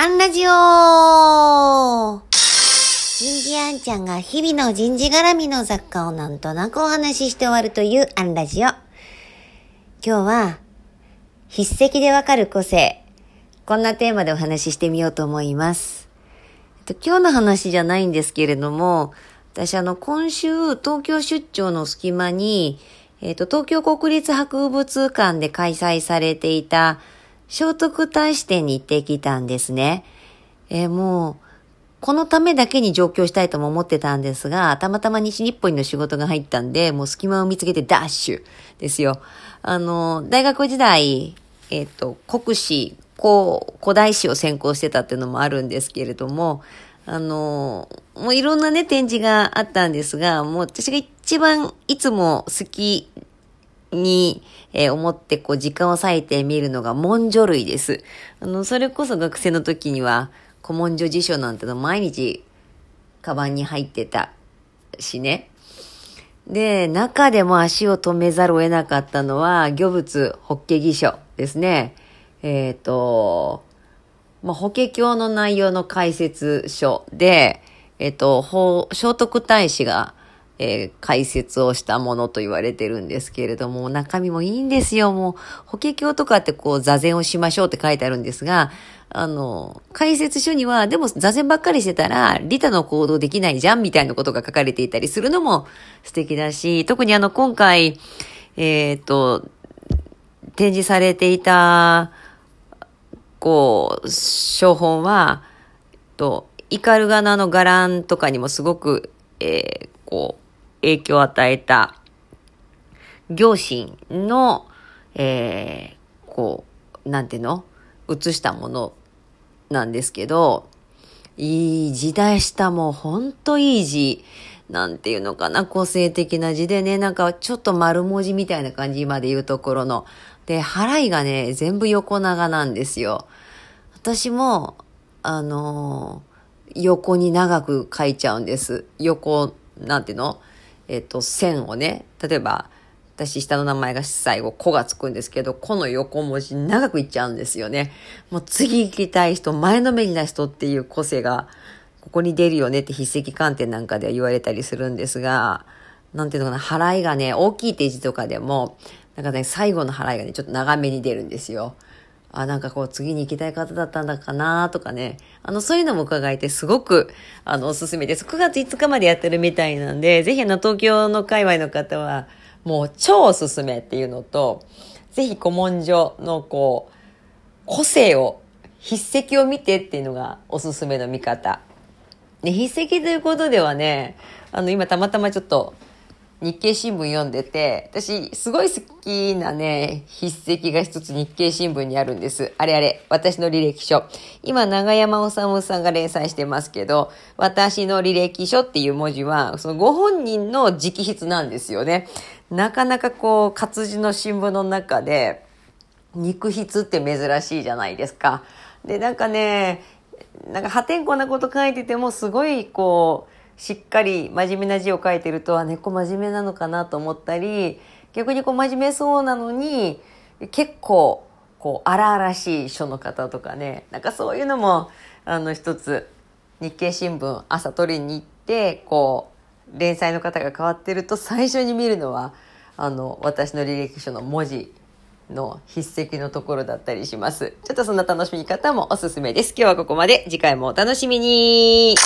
アンラジオ人事アンちゃんが日々の人事絡みの雑貨をなんとなくお話しして終わるというアンラジオ。今日は、筆跡でわかる個性。こんなテーマでお話ししてみようと思います。えっと、今日の話じゃないんですけれども、私あの、今週東京出張の隙間に、えっと、東京国立博物館で開催されていた聖徳太子展に行ってきたんですね。えーもう、このためだけに上京したいとも思ってたんですが、たまたま西日本の仕事が入ったんで、もう隙間を見つけてダッシュですよ。あの、大学時代、えっ、と、国史、古、古代史を専攻してたっていうのもあるんですけれども、あの、もういろんなね、展示があったんですが、もう私が一番いつも好きに、えー思ってこう時間を割いて見るのが文書類です。あの、それこそ学生の時には古文書辞書なんての毎日カバンに入ってたしね。で、中でも足を止めざるを得なかったのは、魚仏法華義書ですね。えっ、と、まあ、法華経の内容の解説書で、えっ、と、法聖徳太子が、えー解説をしたものと言われてるんですけれども、中身もいいんですよ。もう、法華経とかってこう、座禅をしましょうって書いてあるんですが、あの、解説書には、でも座禅ばっかりしてたら、利他の行動できないじゃんみたいなことが書かれていたりするのも素敵だし、特にあの、今回、えっ、と、展示されていた、こう、商本は、と、イカルガナの伽藍とかにもすごく、えーこう、影響を与えた、行神の、えーこう、なんていうの？写したものなんですけど、いい字でした。もうほんといい字。なんていうのかな、個性的な字でね、なんかちょっと丸文字みたいな感じまで言うところの。で、払いがね、全部横長なんですよ。私も、あのー横に長く書いちゃうんです。横、なんていうの？えっ、と、線をね、例えば、私下の名前が最後、子がつくんですけど、子の横文字長くいっちゃうんですよね。もう次行きたい人、前のめりな人っていう個性が、ここに出るよねって筆跡観点なんかでは言われたりするんですが、なんていうのかな、払いがね、大きい手字とかでも、なんかね、最後の払いがね、ちょっと長めに出るんですよ。あ、なんかこう次に行きたい方だったんだかなとかね。あの、そういうのも伺えてすごく、あの、おすすめです。9月5日までやってるみたいなんで、ぜひあの、東京の界隈の方は、もう超おすすめっていうのと、ぜひ古文書のこう、個性を、筆跡を見てっていうのがおすすめの見方。で、筆跡ということではね、あの、今たまたまちょっと日経新聞読んでて、私すごい好きなね、筆跡が一つ日経新聞にあるんです。あれあれ、私の履歴書。今、長山治さんが連載してますけど、私の履歴書っていう文字は、そのご本人の直筆なんですよね。なかなかこう、活字の新聞の中で、肉筆って珍しいじゃないですか。で、なんかね、なんか破天荒なこと書いててもすごいこう、しっかり真面目な字を書いてると、あ、猫真面目なのかなと思ったり、逆にこう真面目そうなのに、結構、こう、荒々しい書の方とかね、なんかそういうのも、あの、一つ、日経新聞朝取りに行って、こう、連載の方が変わってると最初に見るのは、あの、私の履歴書の文字の筆跡のところだったりします。ちょっとそんな楽しみ方もおすすめです。今日はここまで。次回もお楽しみに。